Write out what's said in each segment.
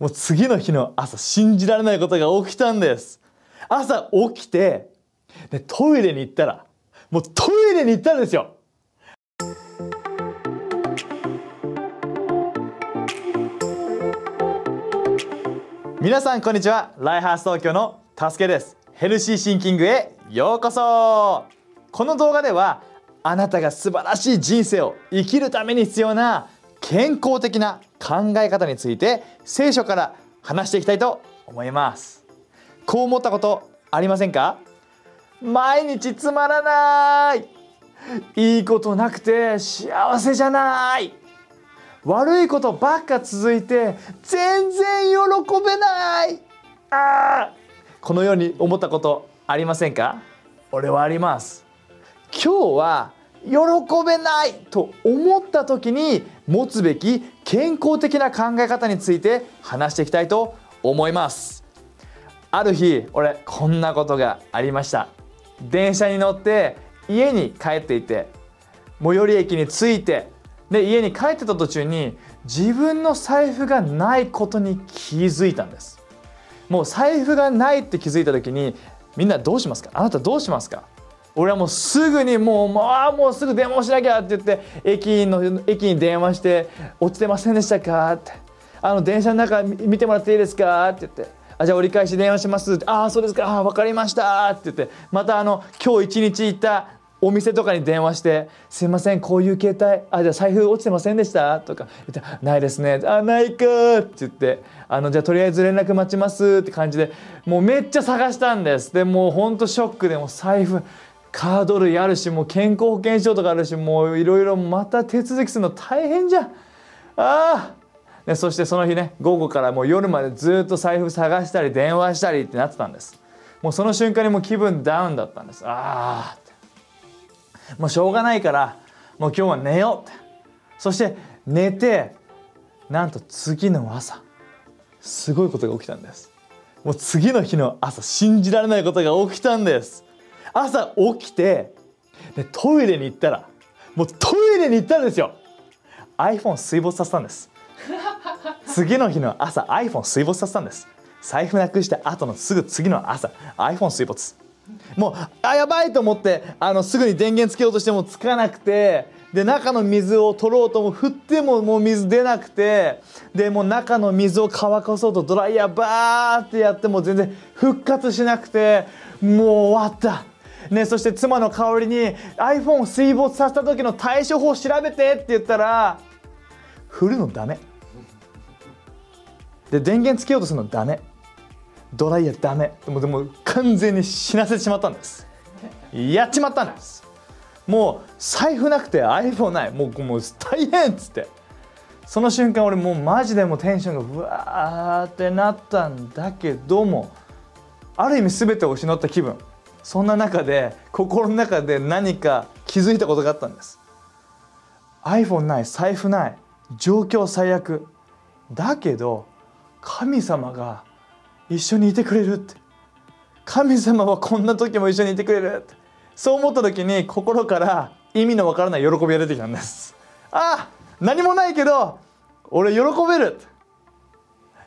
もう次の日の朝信じられないことが起きたんです。朝起きてでトイレに行ったらもうトイレに行ったんですよ。皆さんこんにちは。ライハース東京のたすけです。ヘルシーシンキングへようこそ。この動画ではあなたが素晴らしい人生を生きるために必要な健康的な考え方について聖書から話していきたいと思います。こう思ったことありませんか？毎日つまらない。いいことなくて幸せじゃない。悪いことばっか続いて全然喜べない。あこのように思ったことありませんか？俺はあります。今日は喜べないと思った時に持つべき健康的な考え方について話していきたいと思います。ある日俺こんなことがありました。電車に乗って家に帰っていて最寄り駅に着いてで家に帰ってた途中に自分の財布がないことに気づいたんです。もう財布がないって気づいた時にみんなどうしますか？あなたどうしますか？俺はもうすぐにもうまあもうすぐ電話をしなきゃって言って駅の駅に電話して「落ちてませんでしたか?」って「あの電車の中見てもらっていいですか?」って言って「あじゃあ折り返し電話します」ってああそうですか。あ分かりました」って言って。またあの今日一日行ったお店とかに電話して「すいませんこういう携帯あじゃあ財布落ちてませんでした?」とか。言って「ないですね」あないか」って言って。あの「じゃあとりあえず連絡待ちます」って感じでもうめっちゃ探したんです。でもうほんとショックでも財布カード類あるしもう健康保険証とかあるしもういろいろまた手続きするの大変じゃ。んああ。でそしてその日ね午後からもう夜までずっと財布探したり電話したりってなってたんです。もうその瞬間にもう気分ダウンだったんです。ああ。もうしょうがないからもう今日は寝ようって。そして寝てなんと次の朝すごいことが起きたんです。もう次の日の朝信じられないことが起きたんです。朝起きてでトイレに行ったらもうトイレに行ったんですよ。iPhone 水没させたんです。次の日の朝 iPhone 水没させたんです。財布なくして後のすぐ次の朝 iPhone 水没。もうあやばいと思ってあのすぐに電源つけようとしてもつかなくてで中の水を取ろうとも振ってももう水出なくてでもう中の水を乾かそうとドライヤーバーってやっても全然復活しなくてもう終わったね、そして妻の香りに iPhone 水没させた時の対処法を調べてって言ったら振るのダメ。で電源つけようとするのダメ。ドライヤーダメ。でもでも完全に死なせてしまったんです。やっちまったんです。もう財布なくて iPhone ない。もうもう大変っつって。その瞬間俺もうマジでもテンションがうわーってなったんだけどもある意味全てを失った気分。そんな中で心の中で何か気づいたことがあったんです。iPhone ない財布ない状況最悪。だけど神様が一緒にいてくれるって。神様はこんな時も一緒にいてくれるって。そう思った時に心から意味のわからない喜びが出てきたんです。あ何もないけど俺喜べる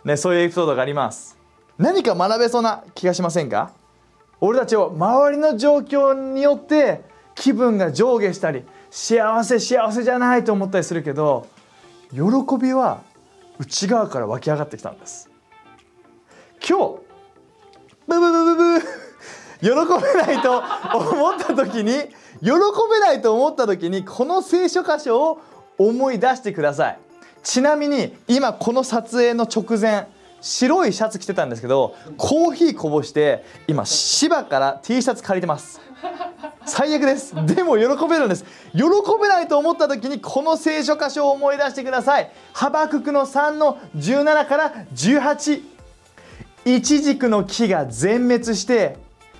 ねそういうエピソードがあります。何か学べそうな気がしませんか？俺たちを周りの状況によって気分が上下したり幸せ幸せじゃないと思ったりするけど喜びは内側から湧き上がってきたんです。今日ブブブブブ喜べないと思った時に喜べないと思った時にこの聖書箇所を思い出してください。ちなみに今この撮影の直前白いシャツ着てたんですけどコーヒーこぼして今芝から T シャツ借りてます。最悪です。でも喜べるんです。喜べないと思った時にこの聖書箇所を思い出してください。ハバククの3の17から18イチジクの木が全滅して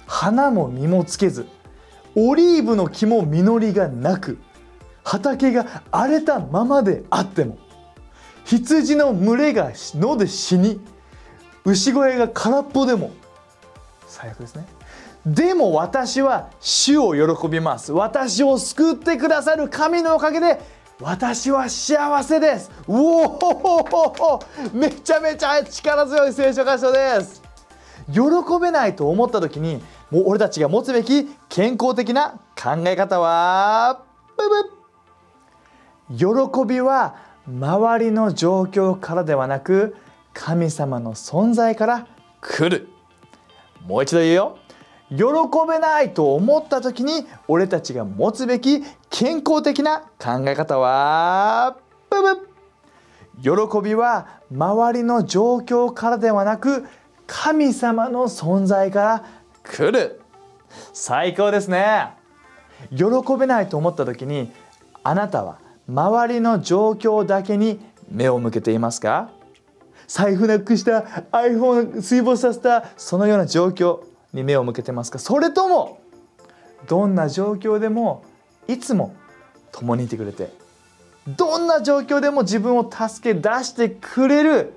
花も実もつけずオリーブの木も実りがなく畑が荒れたままであっても羊の群れが野で死に牛小屋が空っぽでも。最悪ですね。でも私は主を喜びます。私を救ってくださる神のおかげで私は幸せです。うおめちゃめちゃ力強い聖書箇所です。喜べないと思った時にもう俺たちが持つべき健康的な考え方は喜びは周りの状況からではなく神様の存在から来る。もう一度言うよ。喜べないと思った時に俺たちが持つべき健康的な考え方は。喜びは周りの状況からではなく神様の存在から来る。最高ですね。喜べないと思った時にあなたは周りの状況だけに目を向けていますか？財布なくした iPhone 水没させたそのような状況に目を向けてますか？それともどんな状況でもいつも共にいてくれてどんな状況でも自分を助け出してくれる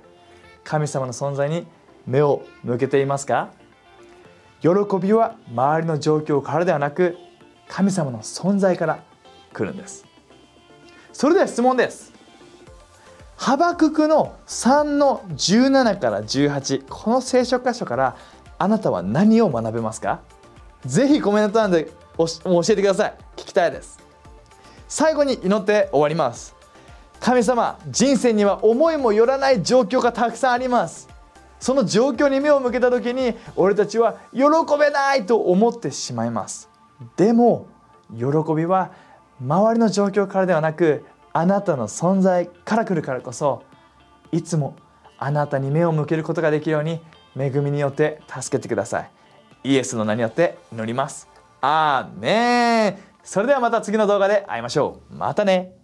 神様の存在に目を向けていますか？喜びは周りの状況からではなく神様の存在から来るんです。それでは質問です。ハバククの3の17から18この聖書箇所からあなたは何を学べますか？ぜひコメント欄で教えてください。聞きたいです。最後に祈って終わります。神様人生には思いもよらない状況がたくさんあります。その状況に目を向けた時に俺たちは喜べないと思ってしまいます。でも喜びは周りの状況からではなくあなたの存在から来るからこそいつもあなたに目を向けることができるように恵みによって助けてください。イエスの名によって祈ります。アーメン。それではまた次の動画で会いましょう。またね。